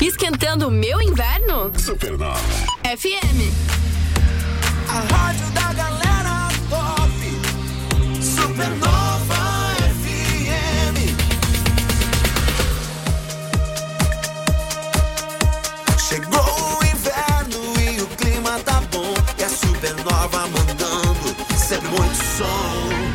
Esquentando o meu inverno? Supernova. FM. A rádio da galera top. Supernova FM. Chegou o inverno e o clima tá bom. E a supernova mandando sempre muito som.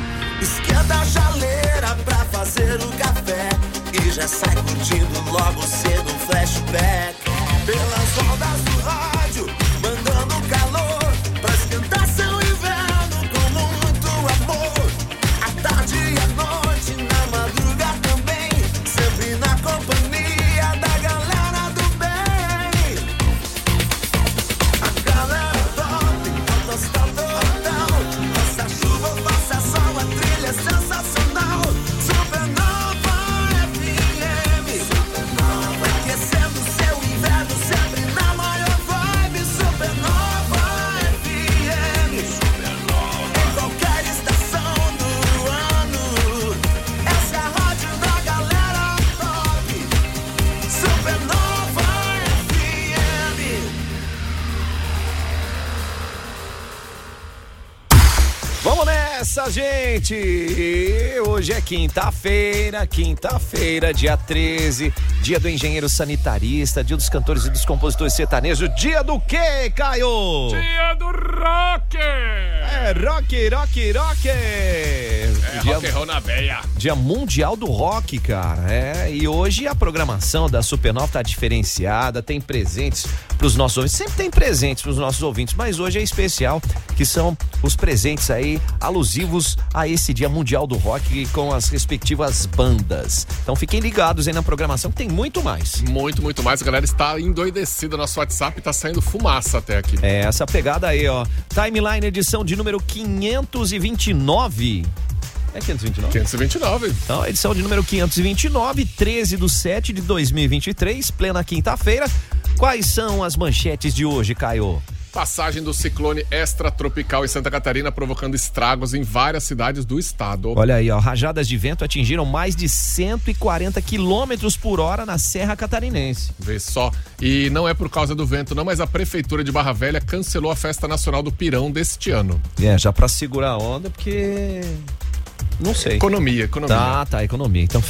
Já sai curtindo logo cedo um flashback. Pelas ondas gente! Hoje é quinta-feira, quinta-feira, dia 13, dia do engenheiro sanitarista, dia dos cantores e dos compositores sertanejos, dia do quê, Caio? Dia do rock! É rock, rock, rock! Dia, rock and roll na veia. dia mundial do rock, cara. É, e hoje a programação da Supernova tá diferenciada, tem presentes pros nossos ouvintes. Sempre tem presentes pros nossos ouvintes, mas hoje é especial, que são os presentes aí alusivos a esse dia mundial do rock com as respectivas bandas. Então fiquem ligados aí na programação que tem muito mais. Muito, muito mais. A galera está endoidecida. Nosso WhatsApp tá saindo fumaça até aqui. É essa pegada aí, ó. Timeline edição de número 529. É 529? 529. Então, edição de número 529, 13 de 7 de 2023, plena quinta-feira. Quais são as manchetes de hoje, Caio? Passagem do ciclone extratropical em Santa Catarina provocando estragos em várias cidades do estado. Olha aí, ó, rajadas de vento atingiram mais de 140 quilômetros por hora na Serra Catarinense. Vê só. E não é por causa do vento, não, mas a prefeitura de Barra Velha cancelou a festa nacional do Pirão deste ano. É, já pra segurar a onda, porque. Não sei. Economia, economia. Tá, tá, economia. Então,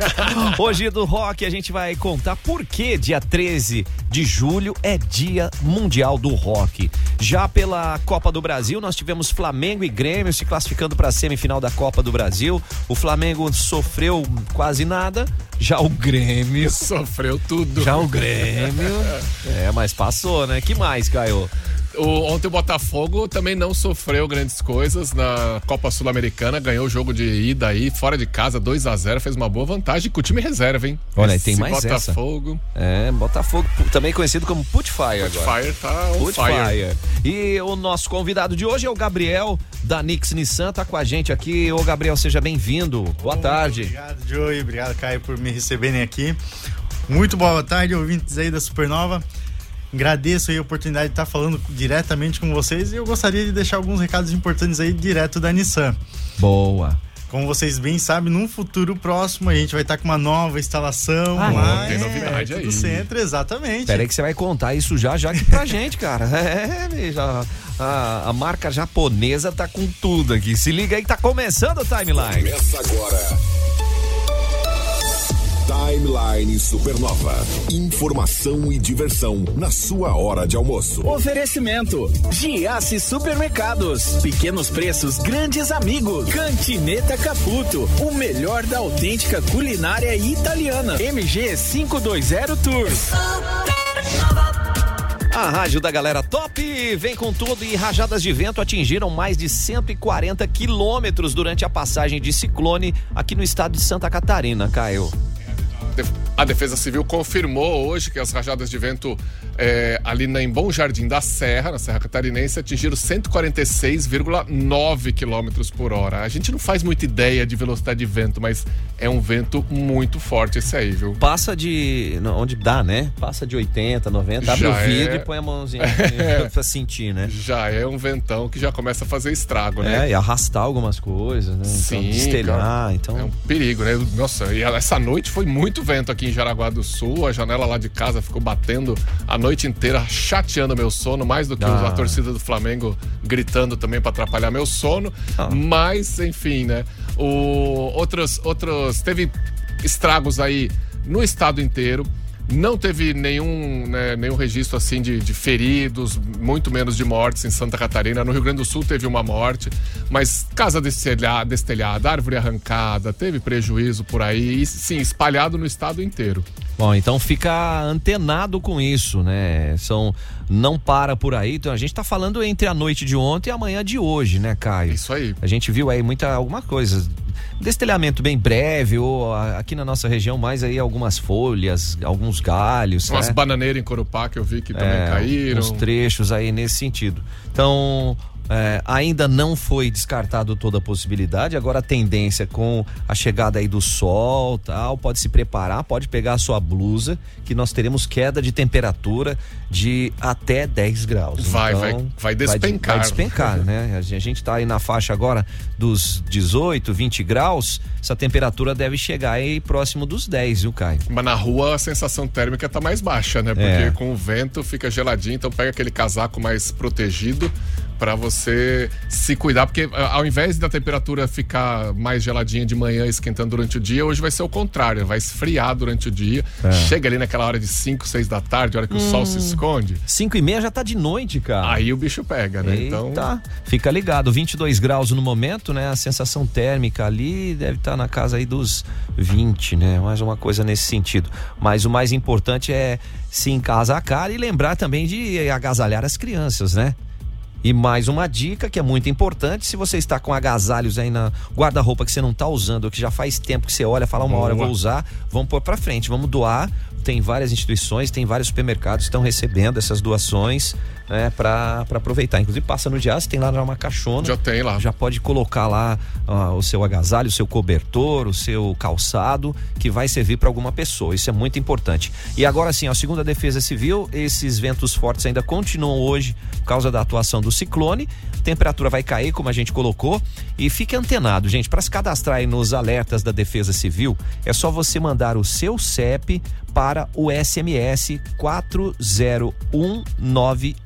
hoje do rock a gente vai contar por que dia 13 de julho é dia mundial do rock. Já pela Copa do Brasil, nós tivemos Flamengo e Grêmio se classificando para a semifinal da Copa do Brasil. O Flamengo sofreu quase nada, já o Grêmio Sofreu tudo. já o Grêmio. É, mas passou, né? Que mais, Caio? O, ontem o Botafogo também não sofreu grandes coisas na Copa Sul-Americana, ganhou o jogo de ida aí, fora de casa, 2 a 0 fez uma boa vantagem com o time reserva, hein? Olha, Esse tem mais essa. Botafogo, É, Botafogo, também conhecido como Putfire agora. Fire tá on fire. Putfire. E o nosso convidado de hoje é o Gabriel da Nix Nissan, tá com a gente aqui. Ô Gabriel, seja bem-vindo. Boa tarde. Obrigado, Joey. Obrigado, Caio, por me receberem aqui. Muito boa tarde, ouvintes aí da Supernova. Agradeço aí a oportunidade de estar falando diretamente com vocês e eu gostaria de deixar alguns recados importantes aí direto da Nissan. Boa. Como vocês bem sabem, num futuro próximo a gente vai estar com uma nova instalação Ah, lá tem é, novidade aí. do centro, exatamente. Pera aí que você vai contar isso já, já aqui pra gente, cara. É, bicho, a, a, a marca japonesa tá com tudo aqui. Se liga aí que tá começando o timeline. Começa agora. Timeline Supernova. Informação e diversão na sua hora de almoço. Oferecimento: Giasse Supermercados. Pequenos preços, grandes amigos. Cantineta Caputo. O melhor da autêntica culinária italiana. MG 520 Tours. A rádio da galera top vem com tudo e rajadas de vento atingiram mais de 140 quilômetros durante a passagem de ciclone aqui no estado de Santa Catarina, Caio. A Defesa Civil confirmou hoje que as rajadas de vento é, ali em Bom Jardim da Serra, na Serra Catarinense, atingiram 146,9 km por hora. A gente não faz muita ideia de velocidade de vento, mas é um vento muito forte esse aí, viu? Passa de. Onde dá, né? Passa de 80, 90, abre Já o vidro é. e põe a mãozinha pra sentir, né? Já é um ventão que já começa a fazer estrago, né? É, e arrastar algumas coisas, né? Sim, então, destelhar, cara. então. É um perigo, né? Nossa, e essa noite foi muito vento aqui em Jaraguá do Sul. A janela lá de casa ficou batendo a noite inteira, chateando meu sono, mais do que Ah. a torcida do Flamengo gritando também para atrapalhar meu sono. Ah. Mas, enfim, né? O, outros, outros. Teve estragos aí no estado inteiro. Não teve nenhum, né, nenhum registro assim de, de feridos, muito menos de mortes em Santa Catarina. No Rio Grande do Sul teve uma morte, mas casa destelhada, destelhada árvore arrancada, teve prejuízo por aí, e sim, espalhado no estado inteiro. Bom, então fica antenado com isso, né? São não para por aí. Então a gente tá falando entre a noite de ontem e a manhã de hoje, né, Caio? Isso aí. A gente viu aí muita alguma coisa. Destelhamento bem breve, ou aqui na nossa região, mais aí algumas folhas, alguns galhos. Umas né? bananeiras em Corupá que eu vi que também É, caíram. Uns trechos aí nesse sentido. Então, é, ainda não foi descartado toda a possibilidade. Agora a tendência com a chegada aí do sol, tal, pode se preparar, pode pegar a sua blusa, que nós teremos queda de temperatura de até 10 graus. Vai, Então, vai- vai despencar. Vai, despencar, né? A gente está aí na faixa agora dos 18, 20 graus. Essa temperatura deve chegar aí próximo dos 10, viu, Caio? Mas na rua a sensação térmica tá mais baixa, né? Porque É. com o vento fica geladinho, então pega aquele casaco mais protegido para você se cuidar, porque a- ao invés da temperatura ficar mais geladinha de manhã, esquentando durante o dia, hoje vai ser o contrário, vai esfriar durante o dia. É. Chega ali naquela hora de 5, 6 da tarde, hora que o sol Hum. se esconde, 5 e meia já tá de noite, cara. aí o bicho pega, né? Então, Eita, fica ligado, 22 graus no momento, né? A sensação térmica ali deve estar na casa aí dos 20, né? Mais uma coisa nesse sentido. Mas o mais importante é se encasacar e lembrar também de agasalhar as crianças, né? E mais uma dica que é muito importante, se você está com agasalhos aí na guarda-roupa que você não está usando, ou que já faz tempo que você olha, fala uma hora eu Boa. vou usar, vamos pôr para frente, vamos doar. Tem várias instituições, tem vários supermercados que estão recebendo essas doações, né, para aproveitar. Inclusive passa no Dias, tem lá uma caixona. já tem lá. Já pode colocar lá ó, o seu agasalho, o seu cobertor, o seu calçado, que vai servir para alguma pessoa. Isso é muito importante. E agora sim, ó, segundo a Defesa Civil, esses ventos fortes ainda continuam hoje por causa da atuação do ciclone. A temperatura vai cair, como a gente colocou. E fique antenado, gente. Para se cadastrar aí nos alertas da Defesa Civil, é só você mandar o seu CEP para o SMS 40199.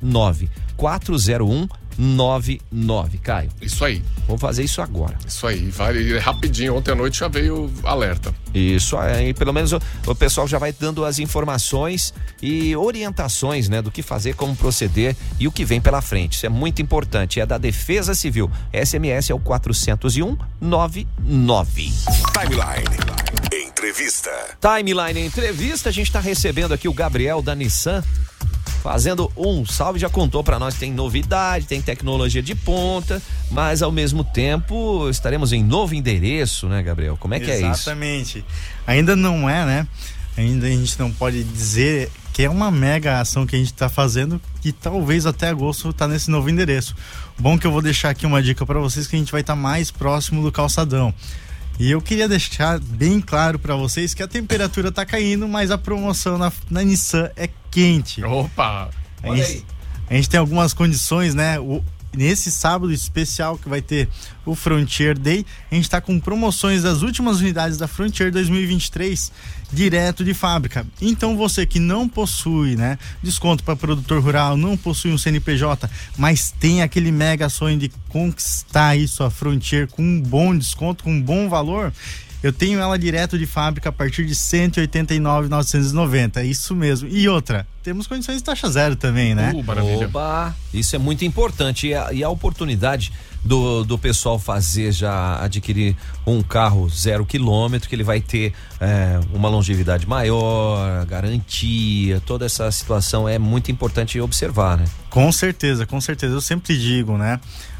40199, Caio. Isso aí, Vamos fazer isso agora. isso aí. Vai rapidinho. Ontem à noite já veio o alerta. Isso aí, pelo menos o, o pessoal já vai dando as informações e orientações, né, do que fazer, como proceder e o que vem pela frente. Isso é muito importante. É da Defesa Civil. SMS é o 40199. Timeline. Entrevista. Timeline Entrevista, a gente está recebendo aqui o Gabriel da Nissan. Fazendo um salve, já contou para nós, tem novidade, tem tecnologia de ponta, mas ao mesmo tempo estaremos em novo endereço, né, Gabriel? Como é que é isso? Exatamente. Ainda não é, né? Ainda a gente não pode dizer que é uma mega ação que a gente está fazendo e talvez até agosto tá nesse novo endereço. Bom que eu vou deixar aqui uma dica para vocês que a gente vai estar mais próximo do calçadão. E eu queria deixar bem claro para vocês que a temperatura tá caindo, mas a promoção na, na Nissan é quente. Opa! A gente, a gente tem algumas condições, né? O- nesse sábado especial que vai ter o Frontier Day, a gente está com promoções das últimas unidades da Frontier 2023 direto de fábrica. Então você que não possui, né, desconto para produtor rural, não possui um CNPJ, mas tem aquele mega sonho de conquistar aí sua Frontier com um bom desconto, com um bom valor, eu tenho ela direto de fábrica a partir de 189,990. É isso mesmo. E outra, temos condições de taxa zero também, né? Uh, maravilha. Oba, isso é muito importante. E a, e a oportunidade do, do pessoal fazer já adquirir um carro zero quilômetro, que ele vai ter é, uma longevidade maior, garantia, toda essa situação é muito importante observar, né? Com certeza, com certeza. Eu sempre digo, né?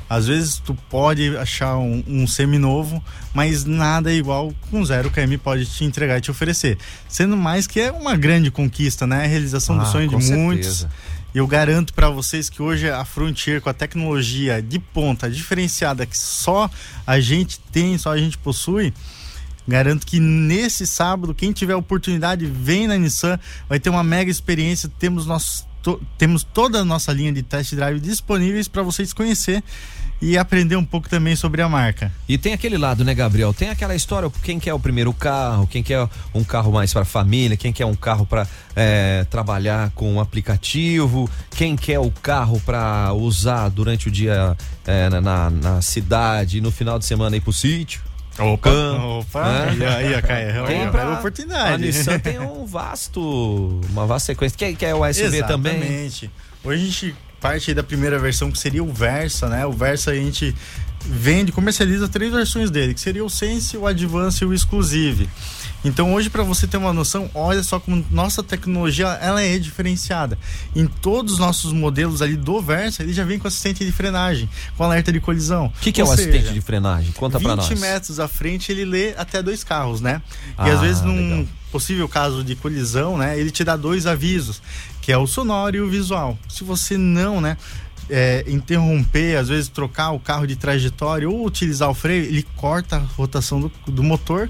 Às vezes tu pode achar um, um seminovo, mas nada é igual com zero km pode te entregar e te oferecer. Sendo mais que é uma grande conquista, né? A realização do Ah, sonho de com muitos. Eu garanto para vocês que hoje a Frontier com a tecnologia de ponta diferenciada que só a gente tem, só a gente possui, Garanto que nesse sábado, quem tiver oportunidade, vem na Nissan, vai ter uma mega experiência. Temos nossos to- temos toda a nossa linha de test drive disponíveis para vocês conhecer e aprender um pouco também sobre a marca. E tem aquele lado, né, Gabriel? Tem aquela história, quem quer o primeiro carro, quem quer um carro mais para família, quem quer um carro para trabalhar com um aplicativo, quem quer o carro para usar durante o dia é, na- na, cidade, no final de semana ir pro sítio. Opa! Campo, Opa, né? aí, aí, a Caia, é Tem pra- bela A oportunidade. Nissan tem um vasto, uma vasta sequência. Quer, quer o SUV também? Exatamente. Hoje a gente parte da primeira versão que seria o Versa, né? O Versa a gente vende, comercializa três versões dele, que seria o Sense, o Advance e o Exclusive. Então hoje para você ter uma noção, olha só como nossa tecnologia ela é diferenciada. Em todos os nossos modelos ali do Versa, ele já vem com assistente de frenagem, com alerta de colisão. O que, que é o assistente seja, de frenagem? Conta 20 nós. metros à frente ele lê até dois carros, né? Ah, e às vezes num legal. possível caso de colisão, né? Ele te dá dois avisos, que é o sonoro e o visual. Se você não, né? É, interromper, às vezes trocar o carro de trajetória ou utilizar o freio, ele corta a rotação do, do motor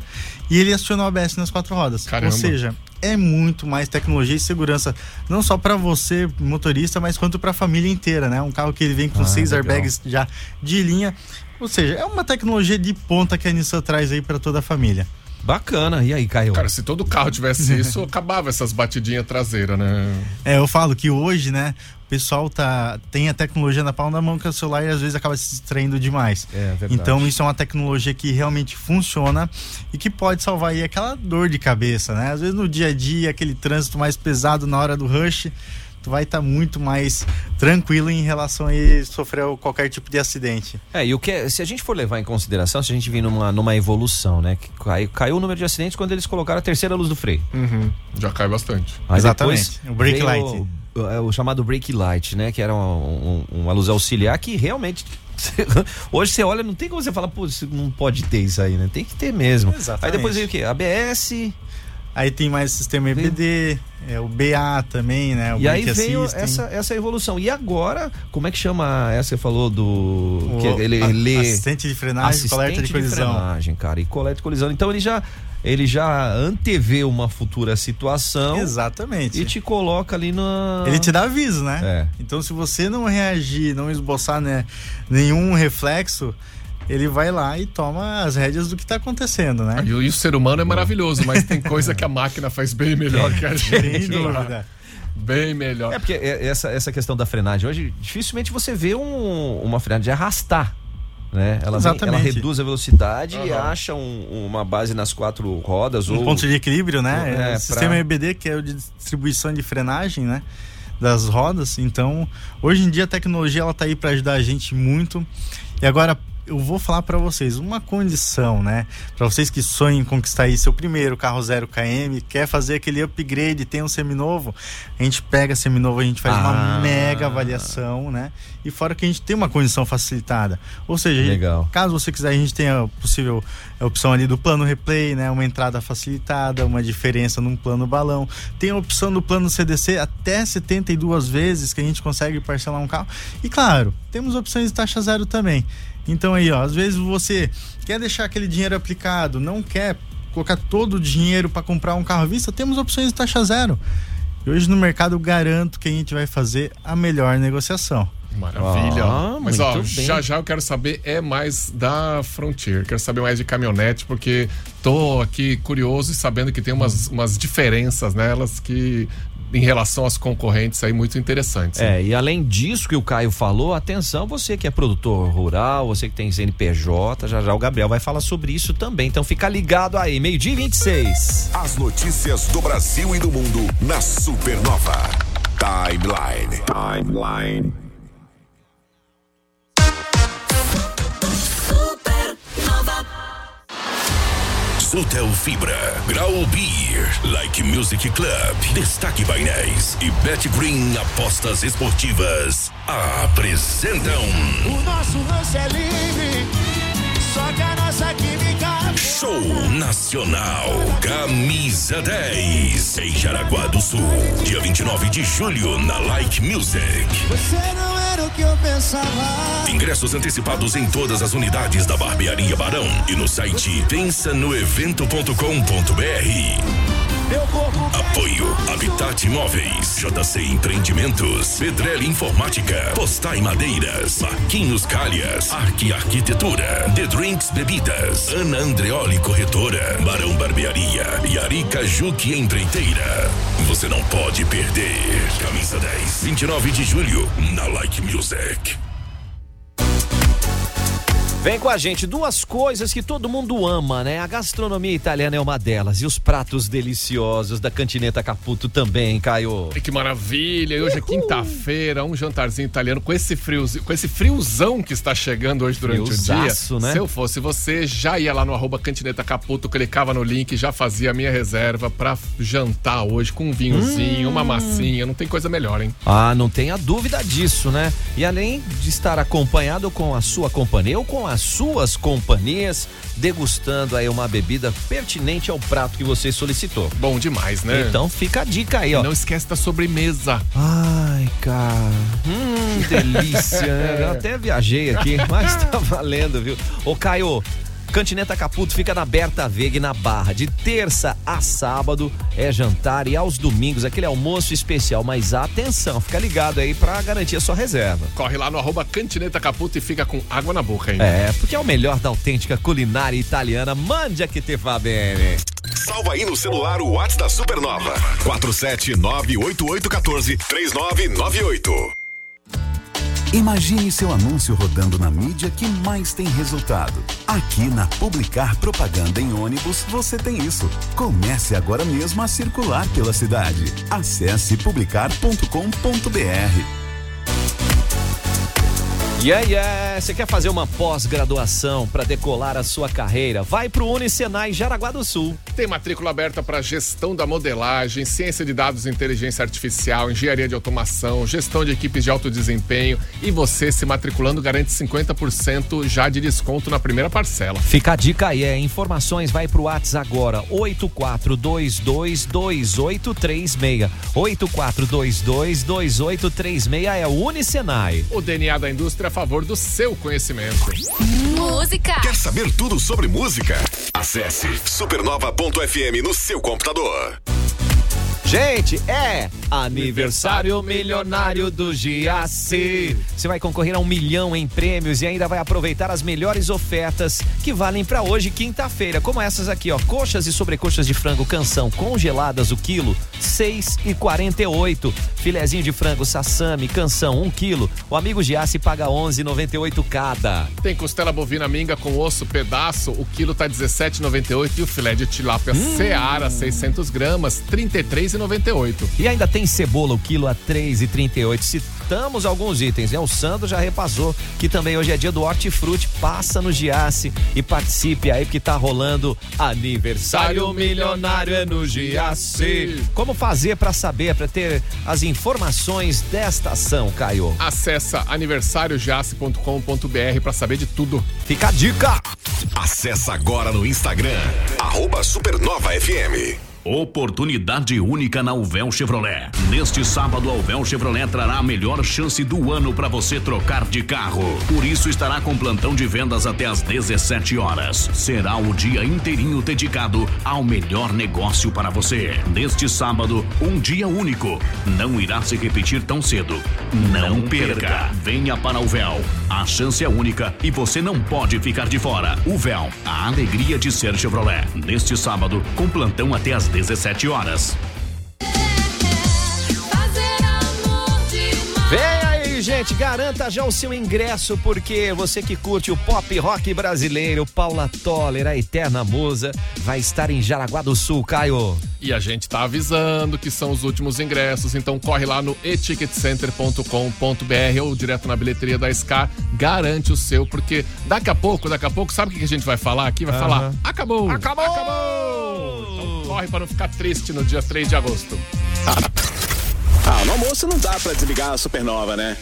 e ele aciona o ABS nas quatro rodas. Caramba. Ou seja, é muito mais tecnologia e segurança, não só para você, motorista, mas quanto para a família inteira, né? Um carro que ele vem com Ah, seis legal. airbags já de linha. Ou seja, é uma tecnologia de ponta que a Nissan traz aí para toda a família. Bacana. E aí, Caio? Cara, se todo carro tivesse isso, acabava essas batidinhas traseiras, né? É, eu falo que hoje, né, o pessoal tá, tem a tecnologia na palma da mão que é o celular e às vezes acaba se distraindo demais. É verdade. Então isso é uma tecnologia que realmente funciona e que pode salvar aí aquela dor de cabeça, né? Às vezes no dia a dia, aquele trânsito mais pesado na hora do rush, tu vai estar muito mais tranquilo em relação a sofrer qualquer tipo de acidente. É, e o que é- se a gente for levar em consideração, se a gente vir numa, numa evolução, né? Que caiu, caiu o número de acidentes quando eles colocaram a terceira luz do freio. Uhum. Já cai bastante. Aí Exatamente, o brake light. O, é o chamado brake light, né? Que era um- um- uma luz auxiliar que realmente. Hoje você olha, não tem como você falar, pô, não pode ter isso aí, né? Tem que ter mesmo. Exatamente. Aí depois veio o quê? ABS. Aí tem mais sistema EBD, é, o BA também, né? O e aí veio essa, essa evolução. E agora, como é que chama essa que você falou do. O que ele a- lê. assistente de frenagem com alerta de colisão. frenagem, cara. E colete de colisão. Então ele já, ele já antevê uma futura situação Exatamente. e te coloca ali na. Ele te dá aviso, né? É. Então, se você não reagir, não esboçar né, nenhum reflexo, ele vai lá e toma as rédeas do que tá acontecendo, né? E, o- e o ser humano é maravilhoso, mas tem coisa que a máquina faz bem melhor que a gente. Sem dúvida. Bem melhor. É porque é- essa, essa questão da frenagem hoje, dificilmente você vê um- uma frenagem de arrastar. Né? Ela, vem- ela reduz a velocidade e Aham. acha um- uma base nas quatro rodas. Um ou... ponto de equilíbrio, né? É, o sistema pra- EBD, que é o de distribuição de frenagem, né? Das rodas. Então, hoje em dia a tecnologia ela tá aí para ajudar a gente muito. E agora eu vou falar para vocês uma condição, né? Para vocês que sonham em conquistar aí seu primeiro carro 0 km, quer fazer aquele upgrade, tem um seminovo, a gente pega seminovo, a gente faz Ah. uma mega avaliação, né? E fora que a gente tem uma condição facilitada. Ou seja, Legal. caso você quiser, a gente tem a possível opção ali do plano replay, né? Uma entrada facilitada, uma diferença num plano balão. Tem a opção do plano CDC até 72 vezes que a gente consegue parcelar um carro. E claro, temos opções de taxa zero também. Então aí, ó, às vezes você quer deixar aquele dinheiro aplicado, não quer colocar todo o dinheiro para comprar um carro à vista, temos opções de taxa zero. E hoje no mercado eu garanto que a gente vai fazer a melhor negociação. Maravilha. Ah, Mas ó, bem. já já eu quero saber é mais da Frontier. Quero saber mais de caminhonete, porque tô aqui curioso e sabendo que tem umas, umas diferenças nelas que em relação às concorrentes aí muito interessantes. né? É, e além disso que o Caio falou, atenção, você que é produtor rural, você que tem CNPJ, já já o Gabriel vai falar sobre isso também. Então fica ligado aí, meio-dia e 26. As notícias do Brasil e do mundo na Supernova. Timeline. Timeline. Sutel Fibra, Grau Beer, Like Music Club, Destaque Painéis e Bet Green Apostas Esportivas apresentam. O nosso lance é livre, Show Nacional Camisa 10 em Jaraguá do Sul, dia 29 de julho na Like Music. Você não era o que eu pensava. Ingressos antecipados em todas as unidades da Barbearia Barão e no site pensanoevento.com.br. Apoio Habitat Imóveis, JC Empreendimentos, Pedrelli Informática, Postai Madeiras, Marquinhos Calhas, Arque Arquitetura, The Drinks Bebidas, Ana Andreoli Corretora, Barão Barbearia. E Arica Juque Empreiteira. Você não pode perder. Camisa 10, 29 de julho, na Like Music. Vem com a gente, duas coisas que todo mundo ama, né? A gastronomia italiana é uma delas e os pratos deliciosos da Cantineta Caputo também, Caio. Que maravilha! E hoje é quinta-feira, um jantarzinho italiano com esse friozinho, com esse friozão que está chegando hoje durante Friozaço, o dia. né? Se eu fosse você, já ia lá no arroba Cantineta Caputo, clicava no link, já fazia a minha reserva pra jantar hoje com um vinhozinho, uma massinha. Não tem coisa melhor, hein? Ah, não tenha dúvida disso, né? E além de estar acompanhado com a sua companhia ou com as suas companhias, degustando aí uma bebida pertinente ao prato que você solicitou. Bom demais, né? Então fica a dica aí, ó. Não esquece da sobremesa. Ai, cara. Hum, delícia. Eu até viajei aqui, mas tá valendo, viu? Ô, Caio. Cantineta Caputo fica na Berta Veg na Barra. De terça a sábado é jantar e aos domingos aquele almoço especial. Mas atenção, fica ligado aí pra garantir a sua reserva. Corre lá no arroba Cantineta Caputo e fica com água na boca ainda. É, porque é o melhor da autêntica culinária italiana. Mande que te fa bene. Salva aí no celular o WhatsApp da Supernova. 47988143998. Imagine seu anúncio rodando na mídia que mais tem resultado. Aqui na Publicar Propaganda em ônibus você tem isso. Comece agora mesmo a circular pela cidade. Acesse publicar.com.br. Yeah, yeah. Você quer fazer uma pós-graduação para decolar a sua carreira? Vai pro Unicenai Jaraguá do Sul. Tem matrícula aberta para gestão da modelagem, ciência de dados e inteligência artificial, engenharia de automação, gestão de equipes de alto desempenho e você se matriculando garante 50% já de desconto na primeira parcela. Fica a dica aí, é. Informações vai pro WhatsApp agora, 84222836. 84222836 é o Unicenai. O DNA da indústria favor do seu conhecimento. Música. Quer saber tudo sobre música? Acesse supernova.fm no seu computador. Gente, é aniversário milionário do Giaci. Você vai concorrer a um milhão em prêmios e ainda vai aproveitar as melhores ofertas que valem para hoje, quinta-feira, como essas aqui, ó. Coxas e sobrecoxas de frango canção congeladas o quilo, seis e quarenta e oito. Filezinho de frango sassami canção, um quilo. O amigo Giaci paga onze e noventa e oito cada. Tem costela bovina minga com osso pedaço, o quilo tá 17,98 e o filé de tilápia Seara 600 gramas, 33,98. E ainda tem cebola o quilo a 3,38. Citamos alguns itens, né? O Sandro já repassou que também hoje é dia do hortifruti. Passa no Giasse e participe aí porque tá rolando aniversário milionário é no Giasse. Como fazer para saber, para ter as informações desta ação, Caio? Acessa aniversariojace.com.br para saber de tudo. Fica a dica! Acesse agora no Instagram, arroba Supernova FM. Oportunidade única na Uvel Chevrolet. Neste sábado, a Uvel Chevrolet trará a melhor chance do ano para você trocar de carro. Por isso, estará com plantão de vendas até às 17 horas. Será o dia inteirinho dedicado ao melhor negócio para você. Neste sábado, um dia único. Não irá se repetir tão cedo. Não, perca. Venha para o Uvel. A chance é única e você não pode ficar de fora. Uvel, a alegria de ser Chevrolet. Neste sábado, com plantão até às 17 horas. Vem aí, gente, garanta já o seu ingresso, porque você que curte o pop rock brasileiro, Paula Toller, a eterna musa, vai estar em Jaraguá do Sul, Caio. E a gente tá avisando que são os últimos ingressos, então corre lá no eticketcenter.com.br ou direto na bilheteria da SK, garante o seu, porque daqui a pouco, daqui a pouco, sabe o que a gente vai falar aqui? Vai falar, acabou! Acabou! Acabou! Corre para não ficar triste no dia 3 de agosto. Ah, no almoço não dá pra desligar a supernova, né?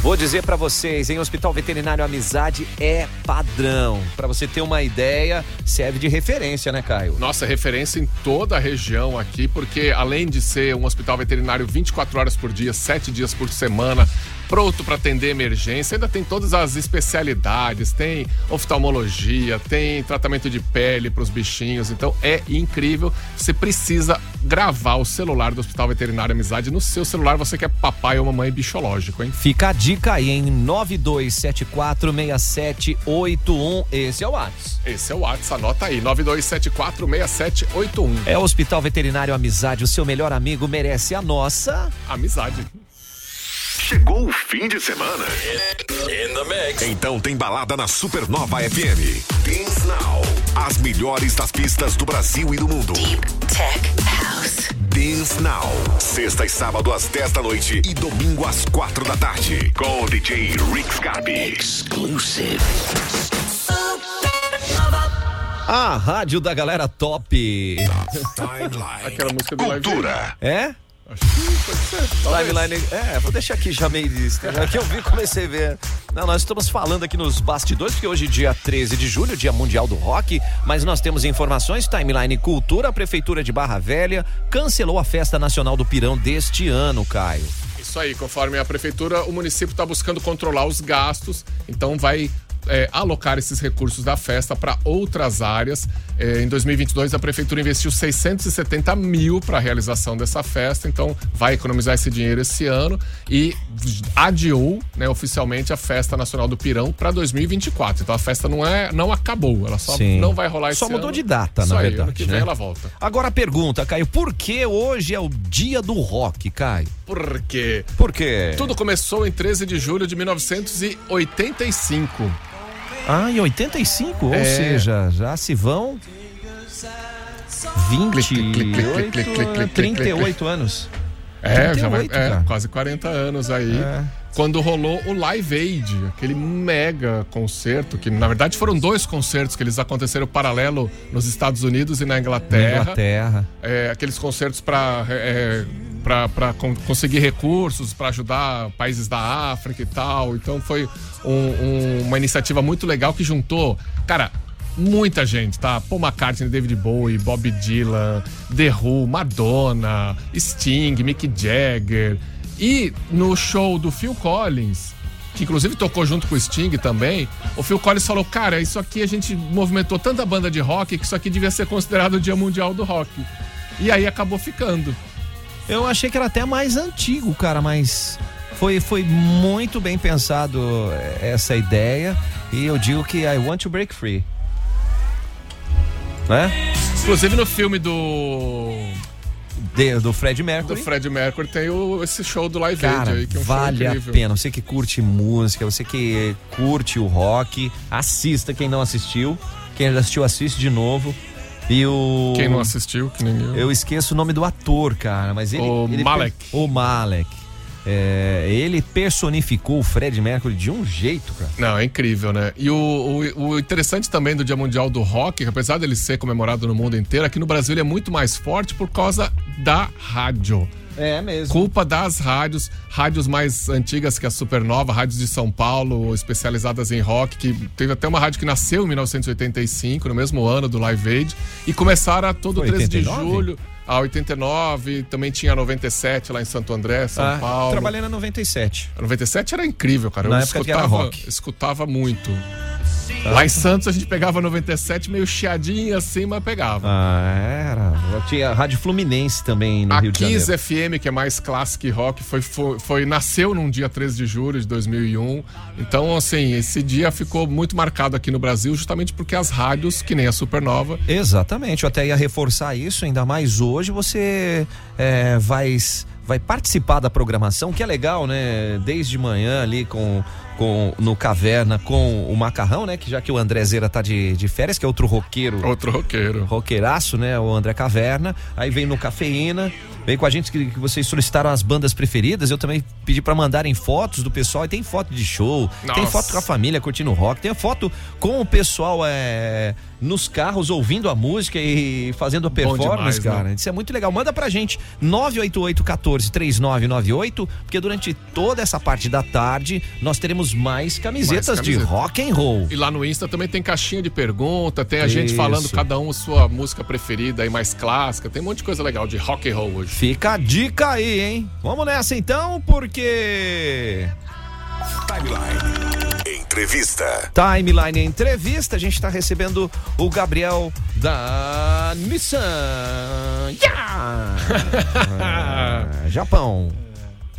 Vou dizer pra vocês, em Hospital Veterinário Amizade é padrão. Pra você ter uma ideia, serve de referência, né, Caio? Nossa, referência em toda a região aqui, porque além de ser um hospital veterinário 24 horas por dia, 7 dias por semana, pronto para atender emergência. Ainda tem todas as especialidades, tem oftalmologia, tem tratamento de pele para os bichinhos. Então é incrível. Você precisa gravar o celular do Hospital Veterinário Amizade no seu celular. Você que é papai ou mamãe bichológico, hein? Fica a dica aí em 92746781. Esse é o WhatsApp. Esse é o WhatsApp, anota aí, 92746781. É o Hospital Veterinário Amizade, o seu melhor amigo merece a nossa amizade. Chegou o fim de semana. Então tem balada na Supernova FM. Dance Now. As melhores das pistas do Brasil e do mundo. Tech House. Dance Now. Sexta e sábado às 10 da noite e domingo às 4 da tarde. Com o DJ Rick Scarpi. Exclusive. A rádio da galera top. Aquela música do Live. Cultura. É? Acho que pode ser. Timeline. É, vou deixar aqui já meio lista. Já que eu vi, comecei a ver. Não, nós estamos falando aqui nos bastidores, porque hoje é dia 13 de julho, dia mundial do rock, mas nós temos informações, Timeline Cultura, a Prefeitura de Barra Velha cancelou a Festa Nacional do Pirão deste ano, Caio. Isso aí, conforme a prefeitura, o município está buscando controlar os gastos, então vai é, alocar esses recursos da festa para outras áreas. É, em 2022, a prefeitura investiu 670 mil para a realização dessa festa, então vai economizar esse dinheiro esse ano e adiou né, oficialmente a Festa Nacional do Pirão para 2024. Então a festa não é, não acabou, ela só Sim. não vai rolar esse Só mudou ano. de data, Isso na aí, verdade, Ano que vem né? ela volta. Agora a pergunta, Caio, por que hoje é o dia do rock, Caio? Por quê? Por quê? Tudo começou em 13 de julho de 1985. Ah, em 85, ou É. seja, já se vão 28, Clic, clic, clic, clic, clic, clic, clic, 38 anos. É, já vai, 38, é, quase 40 anos aí. É. Quando rolou o Live Aid, aquele mega concerto, que na verdade foram dois concertos que eles aconteceram paralelo nos Estados Unidos e na Na Inglaterra. Inglaterra. É, aqueles concertos para é, para conseguir recursos, para ajudar países da África e tal. Então foi um- um- uma iniciativa muito legal que juntou, cara, muita gente, tá? Paul McCartney, David Bowie, Bob Dylan, The Who, Madonna, Sting, Mick Jagger. E no show do Phil Collins, que inclusive tocou junto com o Sting também, o Phil Collins falou: Cara, isso aqui a gente movimentou tanta banda de rock que isso aqui devia ser considerado o Dia Mundial do Rock. E aí acabou ficando. Eu achei que era até mais antigo, cara, mas foi, foi muito bem pensado eh, essa ideia. E eu digo que I want to break free. Né? Inclusive no filme do, De- do Fred do Mercury. Fred Mercury tem o, esse show do Live Aid Cara, aí, que é um vale a pena. Você que curte música, você que curte o rock, assista quem não assistiu. Quem já assistiu, assiste de novo. E o. Quem não assistiu, que nem eu. Eu esqueço o nome do ator, cara, mas ele. O ele Malek. O Malek. É, ele personificou o Fred Mercury de um jeito, cara. Não, é incrível, né? E o, o, o interessante também do Dia Mundial do Rock, que apesar dele ser comemorado no mundo inteiro, aqui no Brasil ele é muito mais forte por causa da rádio. É mesmo. Culpa das rádios, rádios mais antigas que a Supernova, rádios de São Paulo, especializadas em rock, que teve até uma rádio que nasceu em 1985, no mesmo ano do Live Aid, e começaram a todo Foi 13 de 89? julho, a 89, também tinha 97 lá em Santo André, São Ah, Paulo. Trabalhei na 97. A 97 era incrível, cara. Na Eu época escutava, rock. escutava muito. Lá em Santos a gente pegava 97 meio chiadinho assim, mas pegava. Ah, era. Eu tinha a Rádio Fluminense também no a Rio de Janeiro. FM, que é mais classic rock, foi, foi, foi- nasceu num dia 13 de julho de 2001. Então, assim, esse dia ficou muito marcado aqui no Brasil, justamente porque as rádios, que nem a Supernova, Exatamente, eu até ia reforçar isso, ainda mais hoje você é, vai, vai participar da programação, que é legal, né? Desde manhã ali com, com no Caverna com o Macarrão, né? Que já que o André Zera tá de, de férias, que é outro roqueiro. outro roqueiro. roqueiraço, né? O André Caverna. Aí vem no Cafeína. Vem com a gente que, que vocês solicitaram as bandas preferidas. Eu também pedi pra mandarem fotos do pessoal. E tem foto de show, tem Nossa. foto com a família curtindo rock, tem foto com o pessoal é, nos carros ouvindo a música e fazendo a performance, demais, né? cara. Isso é muito legal. Manda pra gente 988 14 3998, porque durante toda essa parte da tarde nós teremos mais camisetas Mais de camiseta. rock and roll. E lá no Insta também tem caixinha de pergunta, tem a gente Isso. falando cada um a sua música preferida e mais clássica. Tem um monte de coisa legal de rock and roll hoje. Fica a dica aí, hein? Vamos nessa então, porque Timeline. Entrevista. Timeline Entrevista, a gente está recebendo o Gabriel da Nissan. Yeah! Ah, Japão.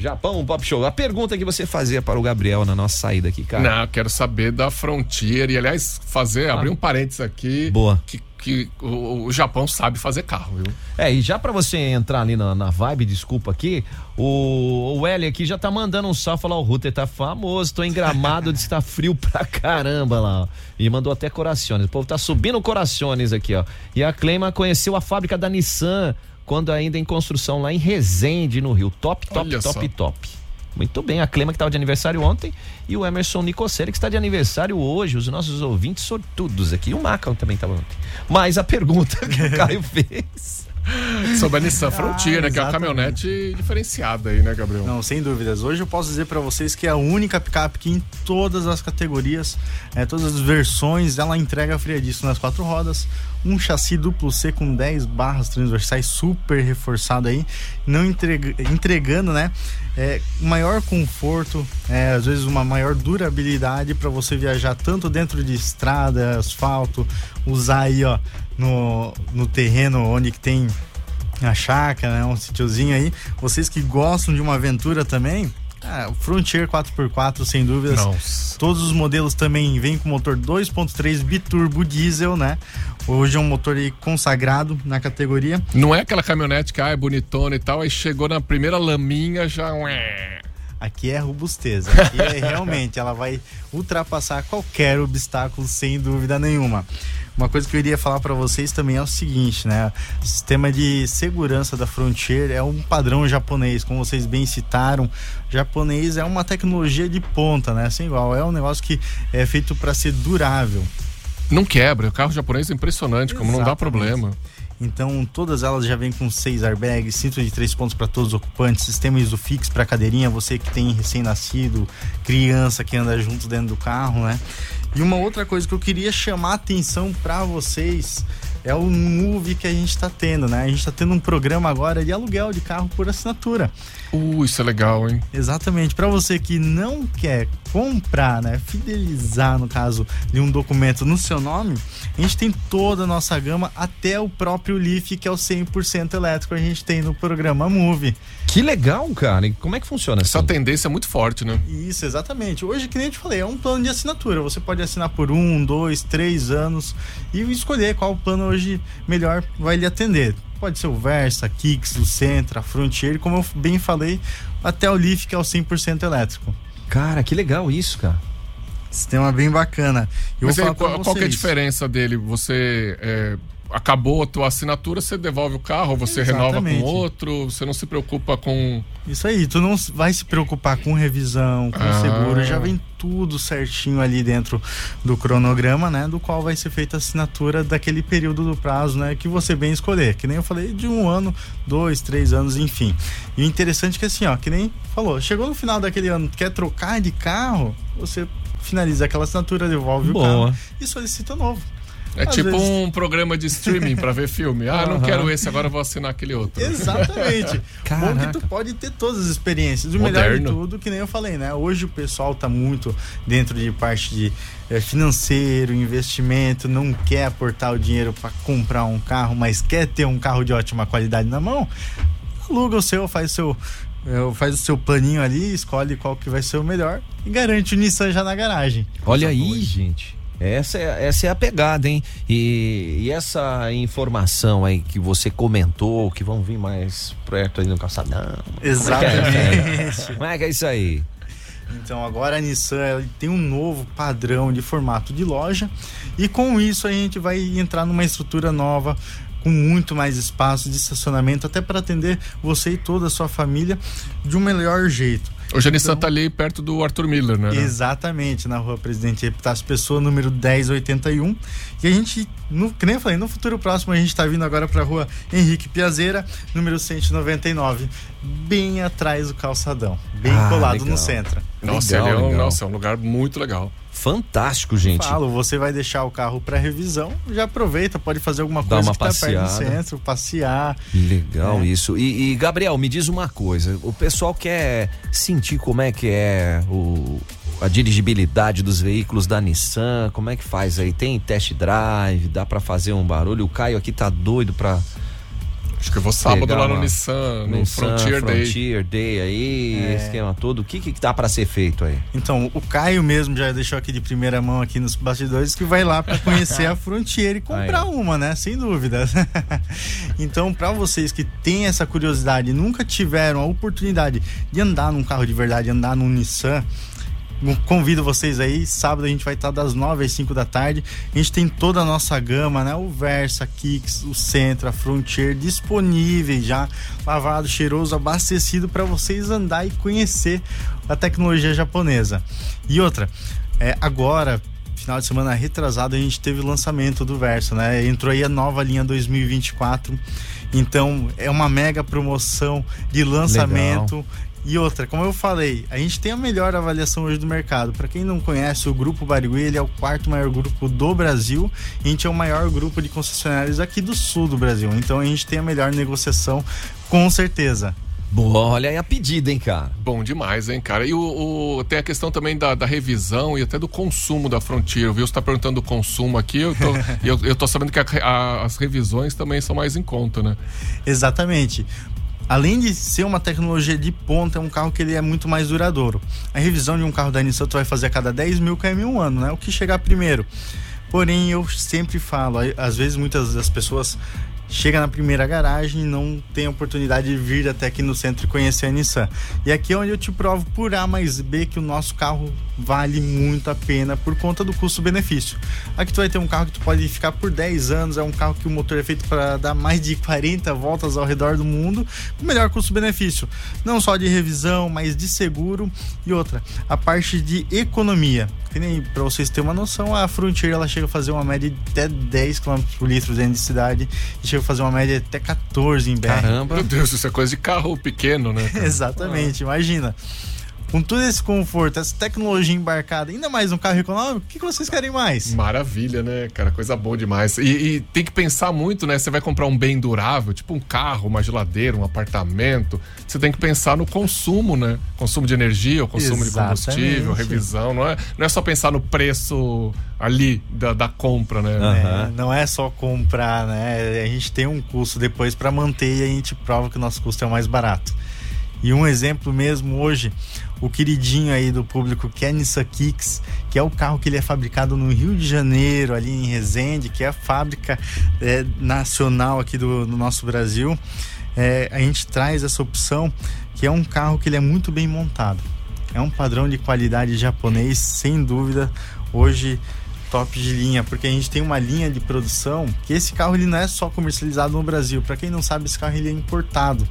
Japão Pop Show. A pergunta que você fazia para o Gabriel na nossa saída aqui, cara. Não, eu quero saber da Frontier. E, aliás, fazer, abrir um parênteses aqui. Boa. Que, que o, o Japão sabe fazer carro, viu? É, e já pra você entrar ali na, na vibe, desculpa aqui, o, o L aqui já tá mandando um salve, falar, o Ruter tá famoso, tô em gramado, diz que tá frio pra caramba lá, ó. E mandou até corações, o povo tá subindo corações aqui, ó. E a Cleima conheceu a fábrica da Nissan, quando ainda em construção lá em Resende, no Rio. Top, top, Olha top, só. top. Muito bem, a Clema que estava de aniversário ontem e o Emerson Nicocelli que está de aniversário hoje, os nossos ouvintes sortudos aqui. O Macau também estava ontem. Mas a pergunta que o Caio fez. Sobre a Nissan Frontier, né? Que é uma caminhonete diferenciada aí, né, Gabriel? Não, sem dúvidas. Hoje eu posso dizer para vocês que é a única picape que em todas as categorias, é, todas as versões, ela entrega freadiço nas quatro rodas, um chassi duplo C com 10 barras transversais super reforçado aí, não entrega, entregando, né, é, maior conforto, é, às vezes uma maior durabilidade para você viajar tanto dentro de estrada, asfalto, usar aí, ó, no, no terreno onde que tem a chácara, né? Um sítiozinho aí. Vocês que gostam de uma aventura também, ah, o Frontier 4x4, sem dúvidas. Nossa. Todos os modelos também vêm com motor 2.3 biturbo diesel, né? Hoje é um motor consagrado na categoria. Não é aquela caminhonete que ah, é bonitona e tal, aí chegou na primeira laminha já. Aqui é robusteza. Aqui é realmente, ela vai ultrapassar qualquer obstáculo sem dúvida nenhuma. Uma coisa que eu iria falar para vocês também é o seguinte, né? O sistema de segurança da Frontier é um padrão japonês, como vocês bem citaram. Japonês é uma tecnologia de ponta, né? Sem igual, é um negócio que é feito para ser durável. Não quebra. O carro japonês é impressionante, como não dá Exatamente. problema. Então, todas elas já vêm com seis airbags, cinto de três pontos para todos os ocupantes, sistema ISOFIX para cadeirinha, você que tem recém-nascido, criança que anda junto dentro do carro, né? E uma outra coisa que eu queria chamar a atenção para vocês é o Move que a gente está tendo, né? A gente está tendo um programa agora de aluguel de carro por assinatura. Uh, isso é legal, hein? Exatamente. Para você que não quer comprar, né, fidelizar no caso de um documento no seu nome, a gente tem toda a nossa gama até o próprio Leaf que é o 100% elétrico a gente tem no programa Move. Que legal, cara. E como é que funciona Essa assim? tendência é muito forte, né? Isso, exatamente. Hoje, que nem eu te falei, é um plano de assinatura. Você pode assinar por um, dois, três anos e escolher qual plano hoje melhor vai lhe atender. Pode ser o Versa, Kicks, o Sentra, Frontier, como eu bem falei, até o Leaf que é o 100% elétrico. Cara, que legal isso, cara. Sistema bem bacana. Eu Mas vou aí, qual, qual que é a diferença dele? Você é, acabou a tua assinatura, você devolve o carro, você renova Exatamente. com outro, você não se preocupa com. Isso aí, tu não vai se preocupar com revisão, com Ah. seguro, já vem tudo certinho ali dentro do cronograma, né? Do qual vai ser feita a assinatura daquele período do prazo, né? Que você bem escolher. Que nem eu falei, de um ano, dois, três anos, enfim. E o interessante é que assim, ó, que nem falou, chegou no final daquele ano, quer trocar de carro, você finaliza aquela assinatura, devolve Boa. o carro e solicita novo. É Às tipo vezes- um programa de streaming pra ver filme. Ah, não Aham. quero esse, agora eu vou assinar aquele outro. Exatamente. Bom Caraca. que tu pode ter todas as experiências. O melhor de Moderno. tudo, que nem eu falei, né? Hoje o pessoal tá muito dentro de parte de eh, financeiro, investimento, não quer aportar o dinheiro para comprar um carro, mas quer ter um carro de ótima qualidade na mão. Aluga o seu, faz o seu eh, faz o seu planinho ali, escolhe qual que vai ser o melhor e garante o Nissan já na garagem. Olha aí, gente. Essa é, essa é a pegada, hein? E, e essa informação aí que você comentou, que vão vir mais perto aí no calçadão. Exatamente. Como é que é isso aí? Então agora a Nissan tem um novo padrão de formato de loja e com isso a gente vai entrar numa estrutura nova com muito mais espaço de estacionamento até para atender você e toda a sua família de um melhor jeito. Hoje a Nissan tá ali perto do Arthur Miller, né? Exatamente, na rua Presidente Epitácio Pessoa, número 1081. E a gente, no, que nem eu falei, no futuro próximo a gente tá vindo agora pra rua Henrique Piazeira, número 199, bem atrás do calçadão, bem Ah, colado legal. no centro. Nossa, Legal, é um, legal. nossa, é um lugar muito legal. Fantástico, gente. Falo, você vai deixar o carro para revisão, já aproveita, pode fazer alguma Dá coisa uma que tá perto do passeada. centro, passear. Legal É. isso. E, e, Gabriel, me diz uma coisa. O pessoal quer sentir como é que é o, a dirigibilidade dos veículos da Nissan. Como é que faz aí? Tem test drive? Dá pra fazer um barulho? O Caio aqui tá doido pra Acho que eu vou sábado lá no Nissan, no Nissan Frontier, Day. Frontier Day aí, É. esquema todo. O que que dá pra ser feito aí? Então, o Caio mesmo já deixou aqui de primeira mão aqui nos bastidores que vai lá para conhecer a Frontier e comprar Aí. uma, né? Sem dúvida. então, para vocês que têm essa curiosidade e nunca tiveram a oportunidade de andar num carro de verdade, andar num Nissan, convido vocês aí, sábado a gente vai estar das 9 às 5 da tarde. A gente tem toda a nossa gama, né? O Versa, Kicks, o a Frontier disponíveis já, lavado, cheiroso, abastecido para vocês andar e conhecer a tecnologia japonesa. E outra, é, agora, final de semana retrasado, a gente teve o lançamento do Versa, né? Entrou aí a nova linha 2024. Então, é uma mega promoção de lançamento. E outra, como eu falei, a gente tem a melhor avaliação hoje do mercado. Para quem não conhece, o Grupo Barigui ele é o quarto maior grupo do Brasil. E a gente é o maior grupo de concessionários aqui do sul do Brasil. Então a gente tem a melhor negociação, com certeza. Boa, olha aí a pedida, hein, cara. Bom demais, hein, cara? E o, o- tem a questão também da, da revisão e até do consumo da Frontier. Viu? Você tá perguntando do consumo aqui, eu tô, eu, eu tô sabendo que a- a- as revisões também são mais em conta, né? Exatamente. Além de ser uma tecnologia de ponta, é um carro que ele é muito mais duradouro. A revisão de um carro da Nissan tu vai fazer a cada 10 mil km um ano, né? O que chegar primeiro. Porém, eu sempre falo, às vezes muitas das pessoas chegam na primeira garagem e não tem oportunidade de vir até aqui no centro e conhecer a Nissan. E aqui é onde eu te provo por A mais B que o nosso carro vale muito a pena por conta do custo-benefício. Aqui tu vai ter um carro que tu pode ficar por 10 anos, é um carro que o motor é feito para dar mais de 40 voltas ao redor do mundo, com melhor custo-benefício. Não só de revisão, mas de seguro e outra, a parte de economia. Que nem para vocês terem uma noção, a Frontier ela chega a fazer uma média de até 10 km por litro dentro de cidade e chega a fazer uma média até 14 em BR. Caramba. Meu Deus, isso é coisa de carro pequeno, né? Exatamente, imagina. Com todo esse conforto, essa tecnologia embarcada, ainda mais um carro econômico, o que, que vocês querem mais? Maravilha, né, cara? Coisa boa demais. E, e tem que pensar muito, né? Você vai comprar um bem durável, tipo um carro, uma geladeira, um apartamento. Você tem que pensar no consumo, né? Consumo de energia, o consumo Exatamente. de combustível, revisão. Não é, não é só pensar no preço ali da, da compra, né? Aham. É, não é só comprar, né? A gente tem um custo depois para manter e a gente prova que o nosso custo é o mais barato. E um exemplo mesmo hoje, o queridinho aí do público que é Nissan Kicks, que é o carro que ele é fabricado no Rio de Janeiro, ali em Resende, que é a fábrica é, nacional aqui do, do nosso Brasil. É, a gente traz essa opção que é um carro que ele é muito bem montado. É um padrão de qualidade japonês, sem dúvida. Hoje top de linha, porque a gente tem uma linha de produção que esse carro ele não é só comercializado no Brasil. Para quem não sabe, esse carro ele é importado.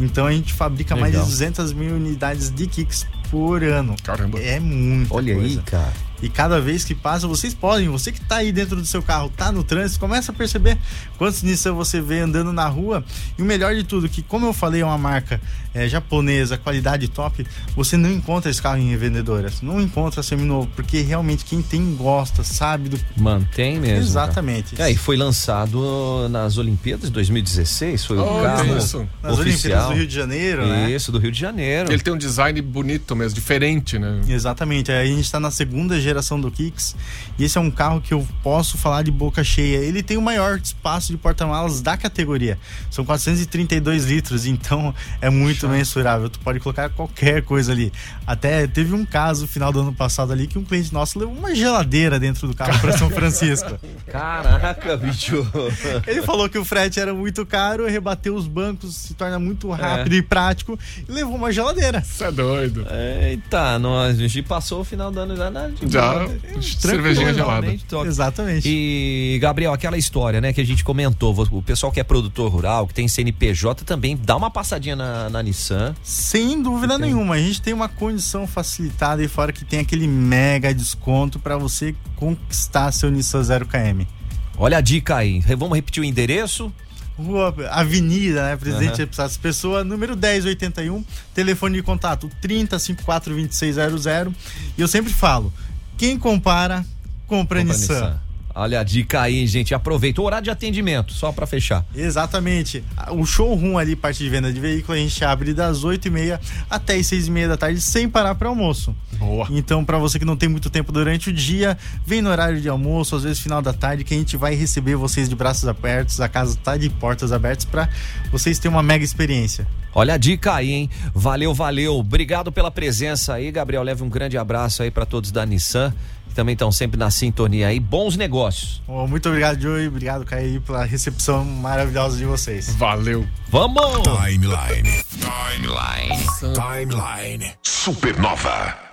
Então a gente fabrica mais de Legal. 200 mil unidades de kicks por ano. Caramba. É muita Olha aí, coisa. cara. E cada vez que passa, vocês podem, você que tá aí dentro do seu carro, tá no trânsito, começa a perceber quantos Nissan você vê andando na rua. E o melhor de tudo, que como eu falei, é uma marca é, japonesa, qualidade top, você não encontra esse carro em revendedoras. Não encontra seminovo, porque realmente quem tem gosta, sabe do. Mantém mesmo. Exatamente. Cara. É, e foi lançado nas Olimpíadas de 2016, foi o Oh, carro isso. Nas Olimpíadas oficial. do Rio de Janeiro, né? Isso, do Rio de Janeiro. Ele tem um design bonito mesmo, diferente, né? Exatamente, aí a gente está na segunda geração do Kicks e esse é um carro que eu posso falar de boca cheia. Ele tem o maior espaço de porta-malas da categoria, são 432 litros, então é muito mensurável. Tu pode colocar qualquer coisa ali. Até teve um caso no final do ano passado ali que um cliente nosso levou uma geladeira dentro do carro para São Francisco. Caraca, bicho. Ele falou que o frete era muito caro, rebateu os bancos, se torna muito rápido e prático e levou uma geladeira. Você é doido. Eita, nós, a gente passou o final do ano já na de Já, cervejinha gelada. Exatamente. E, Gabriel, aquela história, né, que a gente comentou, o pessoal que é produtor rural, que tem CNPJ também, dá uma passadinha na, na Nissan. Sem dúvida Tem. nenhuma, a gente tem uma condição facilitada e fora que tem aquele mega desconto para você conquistar seu Nissan 0km. Olha a dica aí. Vamos repetir o endereço? Rua Avenida, né, Presidente Aham. Epistados Pessoa, número 1081, telefone de contato 30 54 2600. E eu sempre falo, Quem compara, compra, Nissan. Nissan. Olha a dica aí, gente. Aproveita o horário de atendimento, só pra fechar. Exatamente. O showroom ali, parte de venda de veículo, a gente abre das 8h30 até as 6h30 da tarde, sem parar para almoço. Boa. Então, para você que não tem muito tempo durante o dia, vem no horário de almoço, às vezes final da tarde, que a gente vai receber vocês de braços abertos. A casa tá de portas abertas para vocês terem uma mega experiência. Olha a dica aí, hein? Valeu, valeu. Obrigado pela presença aí, Gabriel. Leve um grande abraço aí pra todos da Nissan, que também estão sempre na sintonia aí. Bons negócios. Ô, muito obrigado, Joey. Obrigado, Caio, pela recepção maravilhosa de vocês. Valeu. Vamos! Timeline. Timeline. Timeline. Supernova.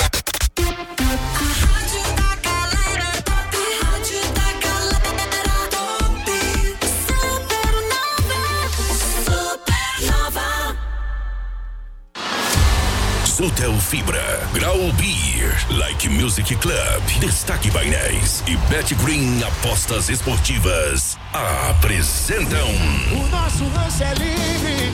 Sutel Fibra, Grau Beer, Like Music Club, Destaque Painéis. E Bet Green Apostas Esportivas apresentam. O nosso lance é livre,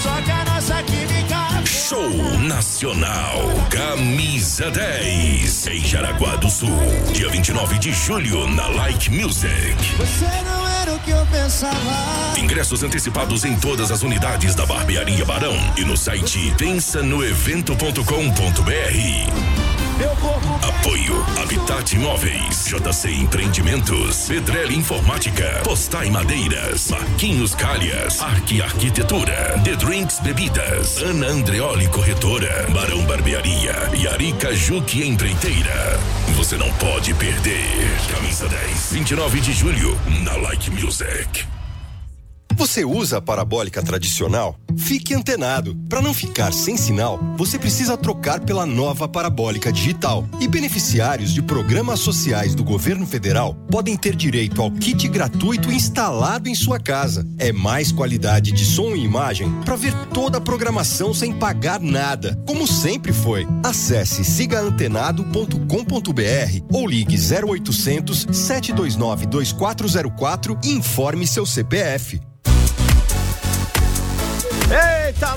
só que a nossa química. Show Nacional. Camisa 10 em Jaraguá do Sul, dia 29 de julho na Like Music. Você não que eu pensava. Ingressos antecipados em todas as unidades da Barbearia Barão e no site pensanoevento.com.br. Meu Apoio Habitat Imóveis, JC Empreendimentos, Pedrelli Informática, Postai Madeiras, Marquinhos Calhas, Arque Arquitetura, The Drinks Bebidas, Ana Andreoli Corretora, Barão Barbearia. E Arica Juque Empreiteira. Você não pode perder. Camisa 10, 29 de julho, na Like Music. Você usa a parabólica tradicional? Fique antenado. Para não ficar sem sinal, você precisa trocar pela nova parabólica digital. E beneficiários de programas sociais do governo federal podem ter direito ao kit gratuito instalado em sua casa. É mais qualidade de som e imagem para ver toda a programação sem pagar nada, como sempre foi. Acesse sigaantenado.com.br ou ligue 0800 729 2404 e informe seu CPF. Eita,